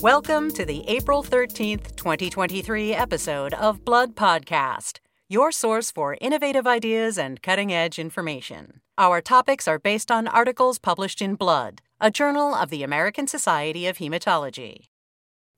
Welcome to the April 13th, 2023 episode of Blood Podcast, your source for innovative ideas and cutting edge information. Our topics are based on articles published in Blood, a journal of the American Society of Hematology.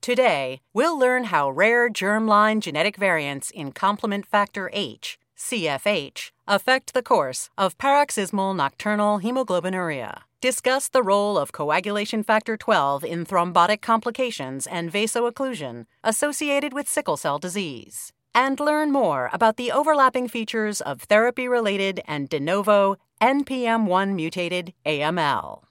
Today, we'll learn how rare germline genetic variants in complement factor H, CFH, affect the course of paroxysmal nocturnal hemoglobinuria discuss the role of coagulation factor 12 in thrombotic complications and vaso-occlusion associated with sickle cell disease, and learn more about the overlapping features of therapy related and de novo NPM1 mutated AML.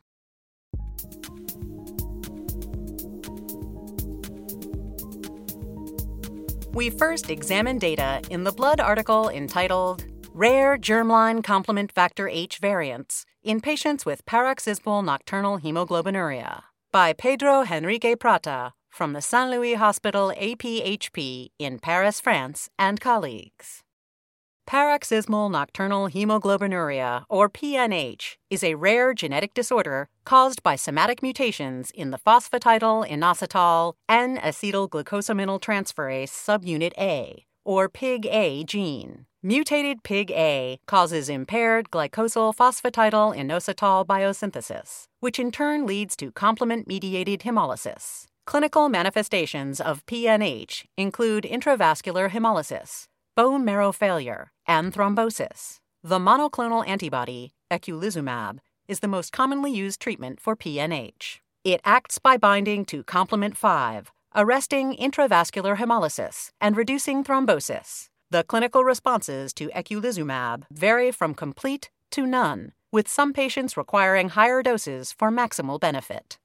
We first examined data in the Blood article entitled Rare Germline Complement Factor H Variants in Patients with Paroxysmal Nocturnal Hemoglobinuria by Pedro Henrique Prata from the Saint Louis Hospital APHP in Paris, France, and colleagues. Paroxysmal nocturnal hemoglobinuria, or PNH, is a rare genetic disorder caused by somatic mutations in the phosphatidyl inositol N-acetylglucosamyl transferase subunit A, or PIG-A gene. Mutated PIG-A causes impaired glycosyl phosphatidyl inositol biosynthesis, which in turn leads to complement-mediated hemolysis. Clinical manifestations of PNH include intravascular hemolysis, bone marrow failure, and thrombosis. The monoclonal antibody, eculizumab, is the most commonly used treatment for PNH. It acts by binding to complement 5, arresting intravascular hemolysis and reducing thrombosis. The clinical responses to eculizumab vary from complete to none, with some patients requiring higher doses for maximal benefit.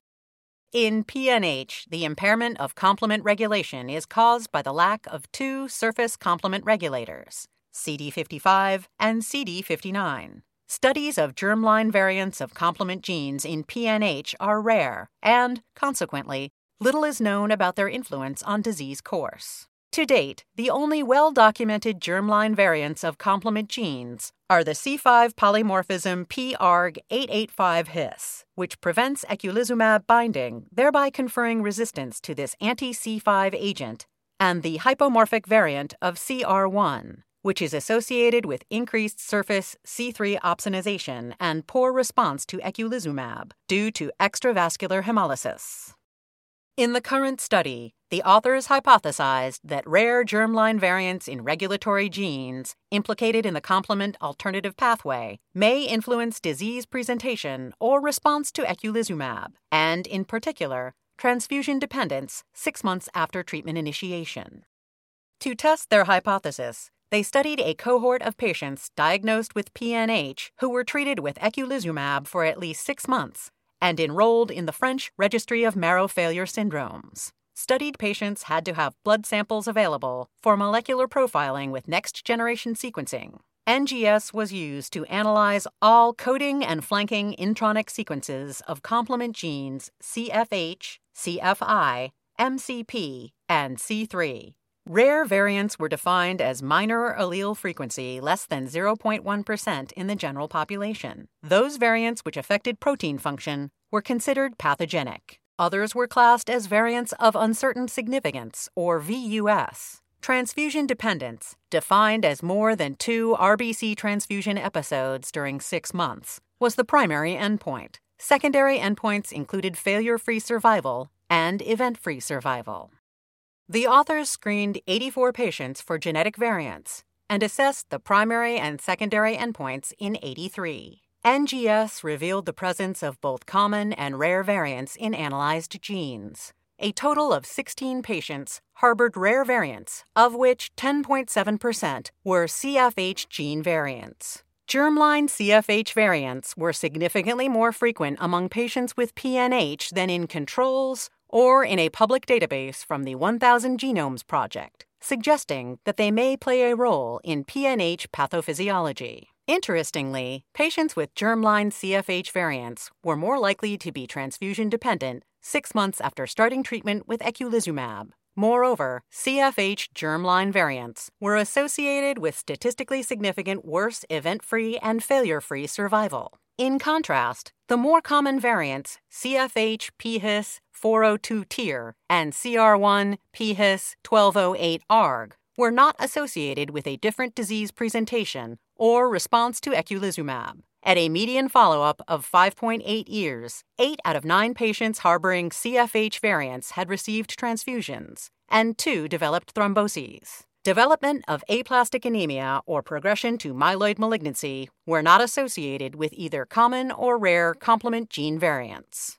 In PNH, the impairment of complement regulation is caused by the lack of two surface complement regulators, CD55 and CD59. Studies of germline variants of complement genes in PNH are rare, and, consequently, little is known about their influence on disease course. To date, the only well documented germline variants of complement genes are the C5 polymorphism PARG885 HIS, which prevents eculizumab binding, thereby conferring resistance to this anti C5 agent, and the hypomorphic variant of CR1, which is associated with increased surface C3 opsonization and poor response to eculizumab due to extravascular hemolysis. In the current study, the authors hypothesized that rare germline variants in regulatory genes implicated in the complement alternative pathway may influence disease presentation or response to eculizumab, and in particular, transfusion dependence six months after treatment initiation. To test their hypothesis, they studied a cohort of patients diagnosed with PNH who were treated with eculizumab for at least six months and enrolled in the French Registry of Marrow Failure Syndromes. Studied patients had to have blood samples available for molecular profiling with next generation sequencing. NGS was used to analyze all coding and flanking intronic sequences of complement genes CFH, CFI, MCP, and C3. Rare variants were defined as minor allele frequency less than 0.1% in the general population. Those variants which affected protein function were considered pathogenic. Others were classed as variants of uncertain significance, or VUS. Transfusion dependence, defined as more than two RBC transfusion episodes during six months, was the primary endpoint. Secondary endpoints included failure free survival and event free survival. The authors screened 84 patients for genetic variants and assessed the primary and secondary endpoints in 83. NGS revealed the presence of both common and rare variants in analyzed genes. A total of 16 patients harbored rare variants, of which 10.7% were CFH gene variants. Germline CFH variants were significantly more frequent among patients with PNH than in controls or in a public database from the 1000 Genomes Project, suggesting that they may play a role in PNH pathophysiology. Interestingly, patients with germline CFH variants were more likely to be transfusion dependent six months after starting treatment with eculizumab. Moreover, CFH germline variants were associated with statistically significant worse event free and failure free survival. In contrast, the more common variants, CFH PHIS 402 TIR and CR1 PHIS 1208 ARG, were not associated with a different disease presentation or response to eculizumab. At a median follow up of 5.8 years, 8 out of 9 patients harboring CFH variants had received transfusions, and 2 developed thromboses. Development of aplastic anemia or progression to myeloid malignancy were not associated with either common or rare complement gene variants.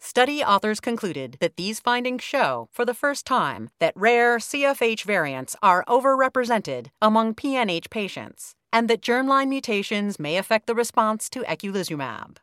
Study authors concluded that these findings show, for the first time, that rare CFH variants are overrepresented among PNH patients and that germline mutations may affect the response to eculizumab.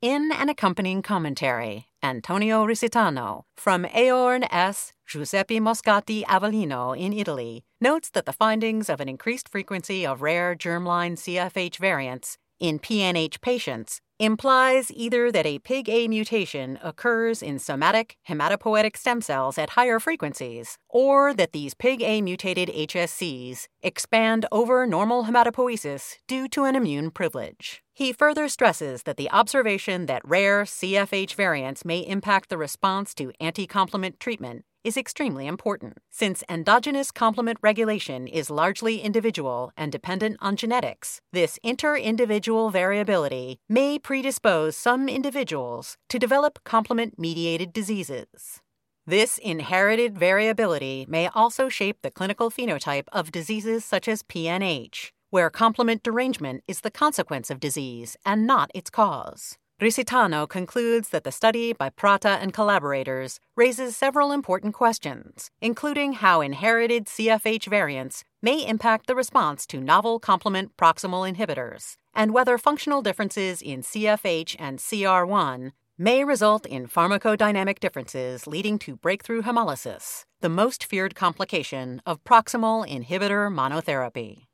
In an accompanying commentary, Antonio Risitano from AORN S. Giuseppe Moscati Avellino in Italy notes that the findings of an increased frequency of rare germline CFH variants in PNH patients implies either that a PIG-A mutation occurs in somatic hematopoietic stem cells at higher frequencies, or that these PIG-A mutated HSCs expand over normal hematopoiesis due to an immune privilege. He further stresses that the observation that rare CFH variants may impact the response to anti-complement treatment is extremely important, since endogenous complement regulation is largely individual and dependent on genetics. This inter-individual variability may predispose some individuals to develop complement mediated diseases. This inherited variability may also shape the clinical phenotype of diseases such as PNH, where complement derangement is the consequence of disease and not its cause. Risitano concludes that the study by Prata and collaborators raises several important questions, including how inherited CFH variants may impact the response to novel complement proximal inhibitors, and whether functional differences in CFH and CR1 may result in pharmacodynamic differences leading to breakthrough hemolysis, the most feared complication of proximal inhibitor monotherapy.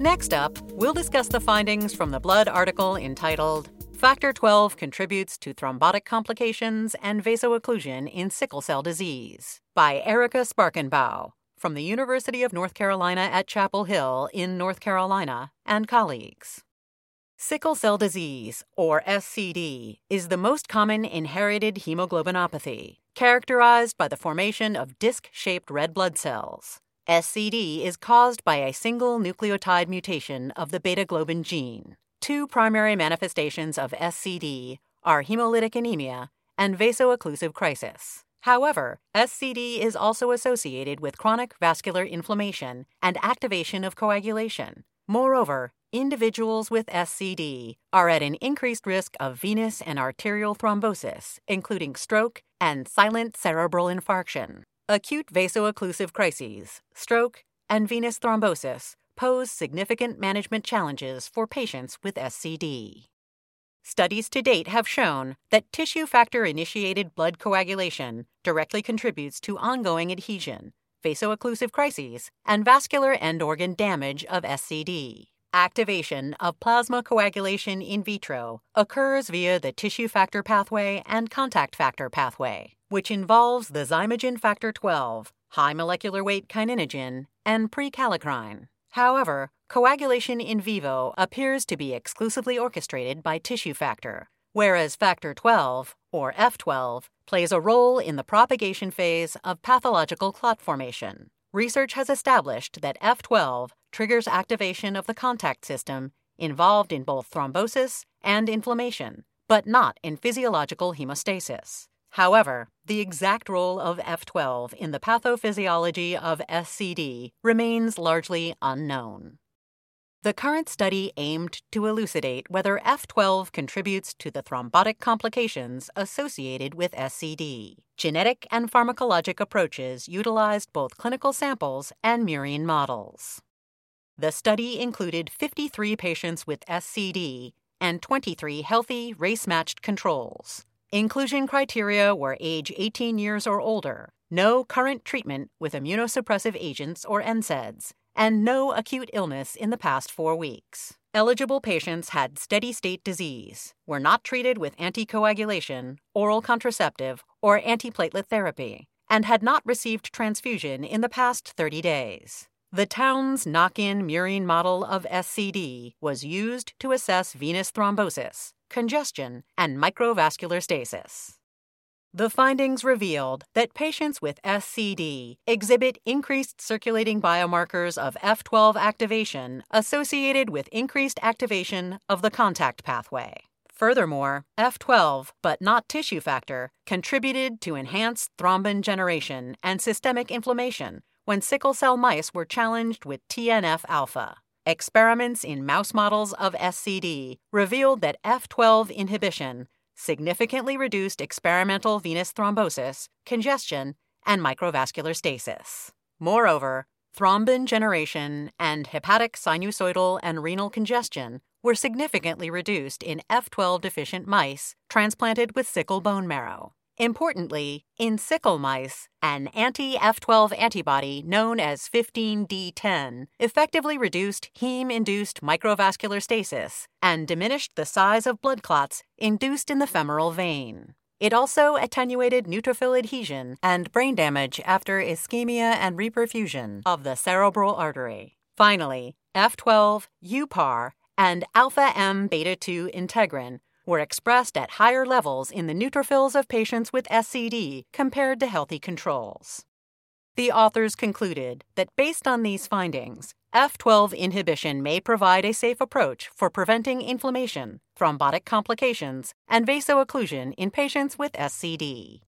Next up, we'll discuss the findings from the Blood article entitled Factor 12 Contributes to Thrombotic Complications and Vaso-Occlusion in Sickle Cell Disease by Erica Sparkenbaugh from the University of North Carolina at Chapel Hill in North Carolina and colleagues. Sickle cell disease, or SCD, is the most common inherited hemoglobinopathy, characterized by the formation of disc shaped red blood cells. SCD is caused by a single nucleotide mutation of the beta globin gene. Two primary manifestations of SCD are hemolytic anemia and vaso-occlusive crisis. However, SCD is also associated with chronic vascular inflammation and activation of coagulation. Moreover, individuals with SCD are at an increased risk of venous and arterial thrombosis, including stroke and silent cerebral infarction. Acute vaso-occlusive crises, stroke, and venous thrombosis pose significant management challenges for patients with SCD. Studies to date have shown that tissue factor initiated blood coagulation directly contributes to ongoing adhesion, vaso-occlusive crises, and vascular end organ damage of SCD. Activation of plasma coagulation in vitro occurs via the tissue factor pathway and contact factor pathway, which involves the zymogen factor 12, high molecular weight kininogen, and prekallikrein. However, coagulation in vivo appears to be exclusively orchestrated by tissue factor, whereas factor 12, or F12, plays a role in the propagation phase of pathological clot formation. Research has established that F12 triggers activation of the contact system involved in both thrombosis and inflammation, but not in physiological hemostasis. However, the exact role of F12 in the pathophysiology of SCD remains largely unknown. The current study aimed to elucidate whether F12 contributes to the thrombotic complications associated with SCD. Genetic and pharmacologic approaches utilized both clinical samples and murine models. The study included 53 patients with SCD and 23 healthy, race matched controls. Inclusion criteria were age 18 years or older, no current treatment with immunosuppressive agents or NSAIDs, and no acute illness in the past four weeks. Eligible patients had steady state disease, were not treated with anticoagulation, oral contraceptive, or antiplatelet therapy, and had not received transfusion in the past 30 days. The Townes knock in murine model of SCD was used to assess venous thrombosis, congestion, and microvascular stasis. The findings revealed that patients with SCD exhibit increased circulating biomarkers of F12 activation associated with increased activation of the contact pathway. Furthermore, F12, but not tissue factor, contributed to enhanced thrombin generation and systemic inflammation when sickle cell mice were challenged with TNF alpha. Experiments in mouse models of SCD revealed that F12 inhibition significantly reduced experimental venous thrombosis, congestion, and microvascular stasis. Moreover, thrombin generation and hepatic sinusoidal and renal congestion were significantly reduced in F12 deficient mice transplanted with sickle bone marrow. Importantly, in sickle mice, an anti F12 antibody known as 15D10 effectively reduced heme induced microvascular stasis and diminished the size of blood clots induced in the femoral vein. It also attenuated neutrophil adhesion and brain damage after ischemia and reperfusion of the cerebral artery. Finally, F12, UPAR, and alpha M beta 2 integrin were expressed at higher levels in the neutrophils of patients with SCD compared to healthy controls. The authors concluded that based on these findings, F12 inhibition may provide a safe approach for preventing inflammation, thrombotic complications, and vaso-occlusion in patients with SCD.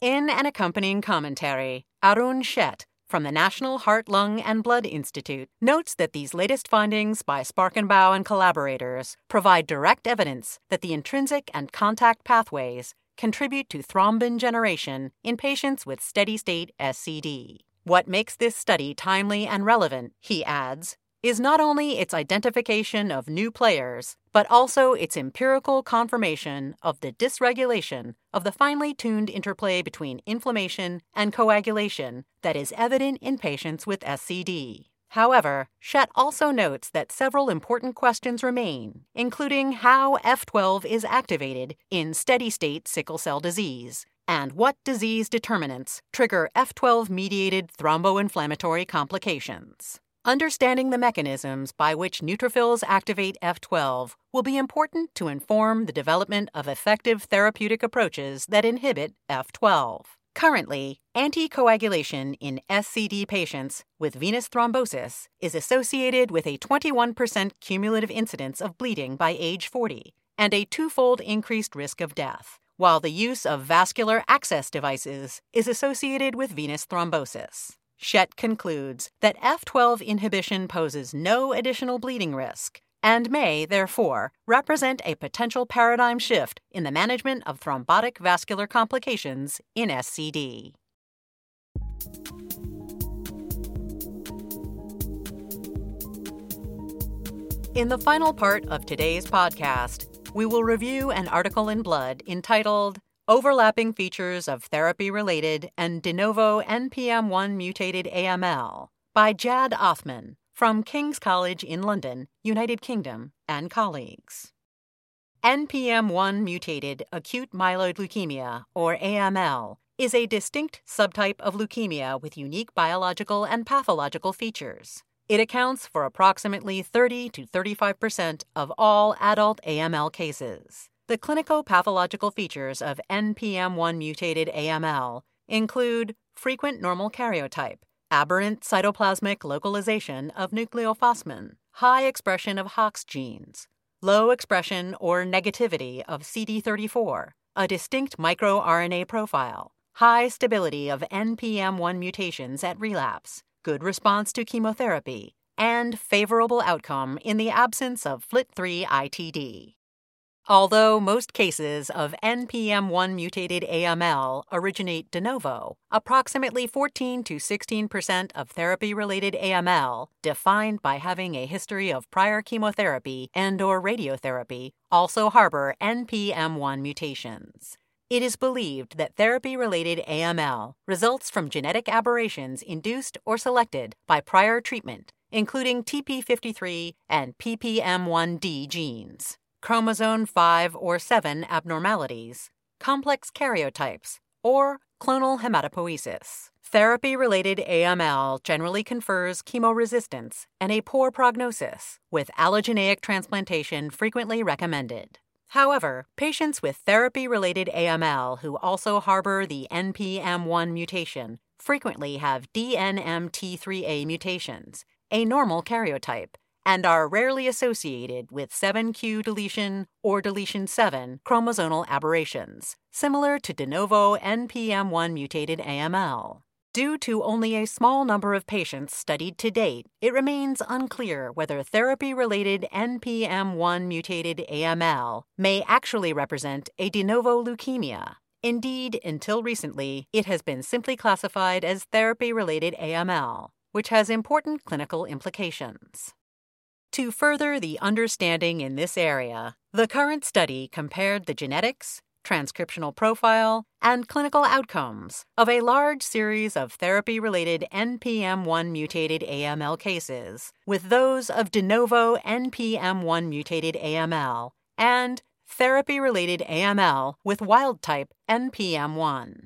In an accompanying commentary, Arun Shet from the National Heart, Lung, and Blood Institute notes that these latest findings by Sparkenbaugh and collaborators provide direct evidence that the intrinsic and contact pathways contribute to thrombin generation in patients with steady state SCD. What makes this study timely and relevant, he adds, is not only its identification of new players, but also its empirical confirmation of the dysregulation of the finely tuned interplay between inflammation and coagulation that is evident in patients with SCD. However, Shet also notes that several important questions remain, including how F12 is activated in steady state sickle cell disease, and what disease determinants trigger F12 mediated thromboinflammatory complications. Understanding the mechanisms by which neutrophils activate F12 will be important to inform the development of effective therapeutic approaches that inhibit F12. Currently, anticoagulation in SCD patients with venous thrombosis is associated with a 21% cumulative incidence of bleeding by age 40 and a twofold increased risk of death, while the use of vascular access devices is associated with venous thrombosis. Shet concludes that F12 inhibition poses no additional bleeding risk and may, therefore, represent a potential paradigm shift in the management of thrombotic vascular complications in SCD. In the final part of today's podcast, we will review an article in Blood entitled Overlapping features of therapy related and de novo NPM1 mutated AML by Jad Othman from King's College in London, United Kingdom, and colleagues. NPM1 mutated acute myeloid leukemia, or AML, is a distinct subtype of leukemia with unique biological and pathological features. It accounts for approximately 30 to 35% of all adult AML cases. The clinical pathological features of NPM1 mutated AML include frequent normal karyotype, aberrant cytoplasmic localization of nucleophosmin, high expression of Hox genes, low expression or negativity of CD34, a distinct microRNA profile, high stability of NPM1 mutations at relapse, good response to chemotherapy, and favorable outcome in the absence of FLT3 ITD. Although most cases of NPM1 mutated AML originate de novo, approximately 14 to 16% of therapy related AML, defined by having a history of prior chemotherapy and or radiotherapy, also harbor NPM1 mutations. It is believed that therapy related AML results from genetic aberrations induced or selected by prior treatment, including TP53 and PPM1D genes chromosome 5 or 7 abnormalities, complex karyotypes, or clonal hematopoiesis. Therapy related AML generally confers chemoresistance and a poor prognosis, with allogeneic transplantation frequently recommended. However, patients with therapy related AML who also harbor the NPM1 mutation frequently have DNMT3A mutations, a normal karyotype, and are rarely associated with 7q deletion or deletion 7 chromosomal aberrations, similar to de novo NPM1 mutated AML. Due to only a small number of patients studied to date, it remains unclear whether therapy related NPM1 mutated AML may actually represent a de novo leukemia. Indeed, until recently, it has been simply classified as therapy related AML, which has important clinical implications. To further the understanding in this area, the current study compared the genetics, transcriptional profile, and clinical outcomes of a large series of therapy related NPM1 mutated AML cases with those of de novo NPM1 mutated AML and therapy related AML with wild type NPM1.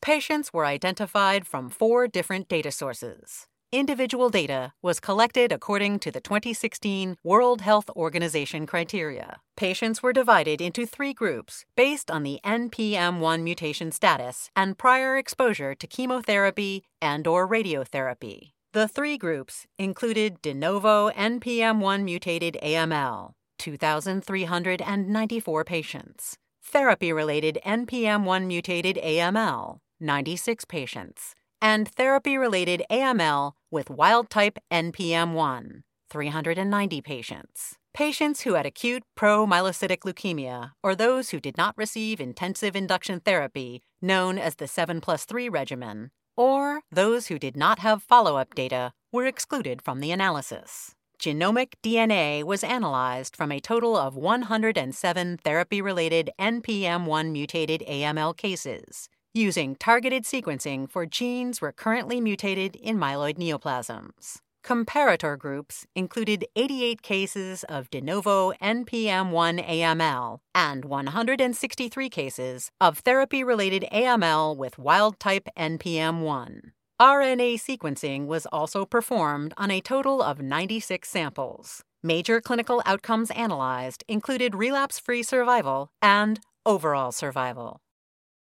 Patients were identified from four different data sources individual data was collected according to the 2016 World Health Organization criteria. Patients were divided into three groups based on the NPM1 mutation status and prior exposure to chemotherapy and or radiotherapy. The three groups included de novo NPM1 mutated AML, 2,394 patients, therapy related NPM1 mutated AML, 96 patients, and therapy related AML with wild type NPM1, 390 patients. Patients who had acute promyelocytic leukemia or those who did not receive intensive induction therapy, known as the 7 plus 3 regimen, or those who did not have follow up data were excluded from the analysis. Genomic DNA was analyzed from a total of 107 therapy related NPM1 mutated AML cases, using targeted sequencing for genes recurrently mutated in myeloid neoplasms. Comparator groups included 88 cases of de novo NPM1 AML and 163 cases of therapy related AML with wild type NPM1. RNA sequencing was also performed on a total of 96 samples. Major clinical outcomes analyzed included relapse free survival and overall survival.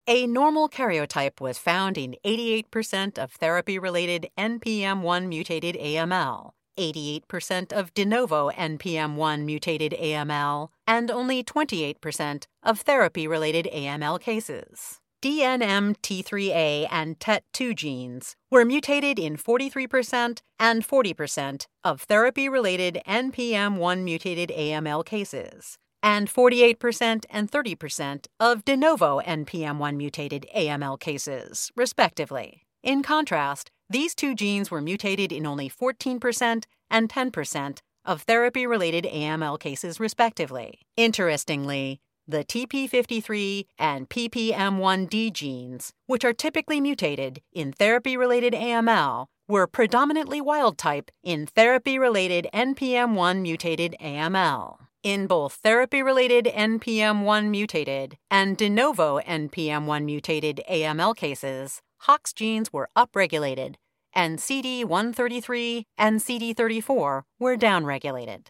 A normal karyotype was found in 88% of therapy related NPM1 mutated AML, 88% of de novo NPM1 mutated AML, and only 28% of therapy related AML cases. DNMT3A and TET2 genes were mutated in 43% and 40% of therapy related NPM1 mutated AML cases, and 48% and 30% of de novo NPM1 mutated AML cases, respectively. In contrast, these two genes were mutated in only 14% and 10% of therapy related AML cases, respectively. Interestingly, the TP53 and PPM1D genes, which are typically mutated in therapy related AML, were predominantly wild type in therapy related NPM1 mutated AML. In both therapy related NPM1 mutated and de novo NPM1 mutated AML cases, HOX genes were upregulated, and CD133 and CD34 were downregulated.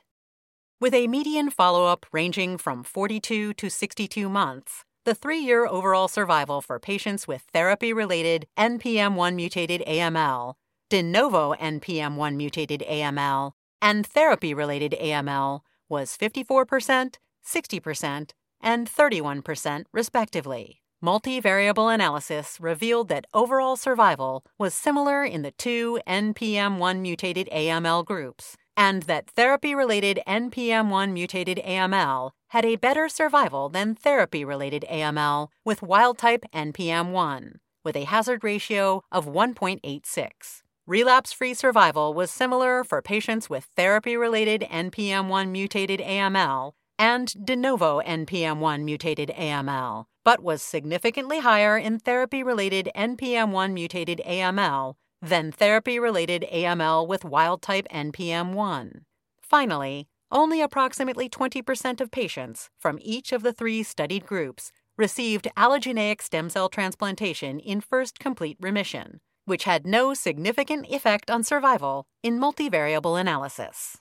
With a median follow up ranging from 42 to 62 months, the three year overall survival for patients with therapy related NPM1 mutated AML, de novo NPM1 mutated AML, and therapy related AML was 54%, 60%, and 31%, respectively. Multivariable analysis revealed that overall survival was similar in the two NPM1 mutated AML groups, and that therapy related NPM1 mutated AML had a better survival than therapy related AML with wild type NPM1, with a hazard ratio of 1.86. Relapse free survival was similar for patients with therapy related NPM1 mutated AML and de novo NPM1 mutated AML, but was significantly higher in therapy related NPM1 mutated AML than therapy related AML with wild type NPM1. Finally, only approximately 20% of patients from each of the three studied groups received allogeneic stem cell transplantation in first complete remission which had no significant effect on survival in multivariable analysis.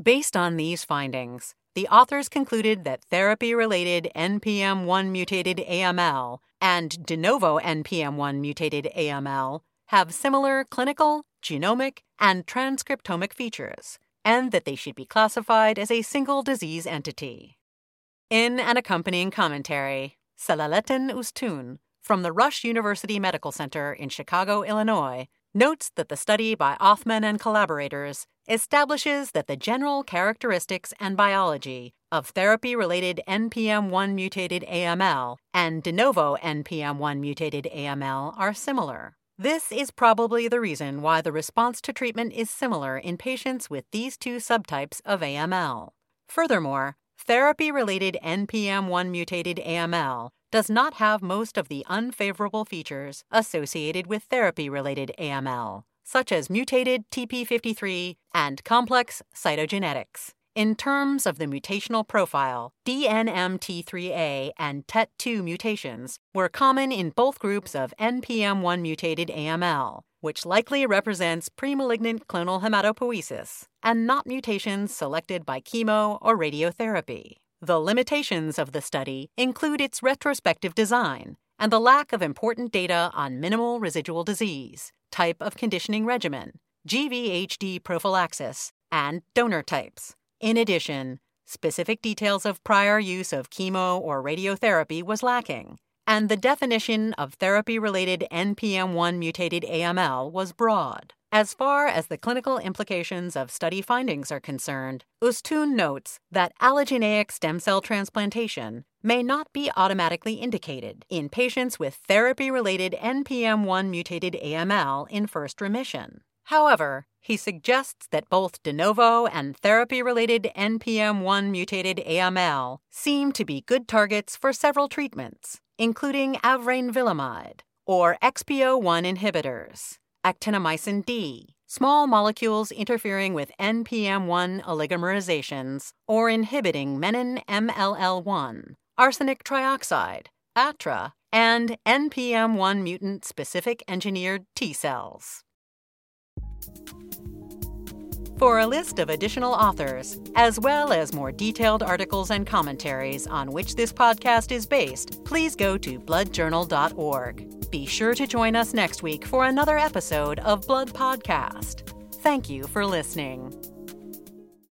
Based on these findings, the authors concluded that therapy related NPM1 mutated AML and de novo NPM1 mutated AML have similar clinical, genomic, and transcriptomic features, and that they should be classified as a single disease entity. In an accompanying commentary, Celalettin Ustun from the Rush University Medical Center in Chicago, Illinois, notes that the study by Othman and collaborators establishes that the general characteristics and biology of therapy related NPM1 mutated AML and de novo NPM1 mutated AML are similar. This is probably the reason why the response to treatment is similar in patients with these two subtypes of AML. Furthermore, therapy related NPM1 mutated AML does not have most of the unfavorable features associated with therapy related AML, such as mutated TP53 and complex cytogenetics. In terms of the mutational profile, DNMT3A and TET2 mutations were common in both groups of NPM1 mutated AML, which likely represents premalignant clonal hematopoiesis and not mutations selected by chemo or radiotherapy. The limitations of the study include its retrospective design and the lack of important data on minimal residual disease, type of conditioning regimen, GVHD prophylaxis, and donor types. In addition, specific details of prior use of chemo or radiotherapy was lacking, and the definition of therapy related NPM1 mutated AML was broad. As far as the clinical implications of study findings are concerned, Ustun notes that allogeneic stem cell transplantation may not be automatically indicated in patients with therapy related NPM1 mutated AML in first remission. However, he suggests that both de novo and therapy related NPM1 mutated AML seem to be good targets for several treatments, including avrainvillamide or XPO1 inhibitors actinomycin D, small molecules interfering with NPM1 oligomerizations or inhibiting menin MLL1, arsenic trioxide, ATRA, and NPM1 mutant specific engineered T cells. For a list of additional authors, as well as more detailed articles and commentaries on which this podcast is based, please go to bloodjournal.org. Be sure to join us next week for another episode of Blood Podcast. Thank you for listening.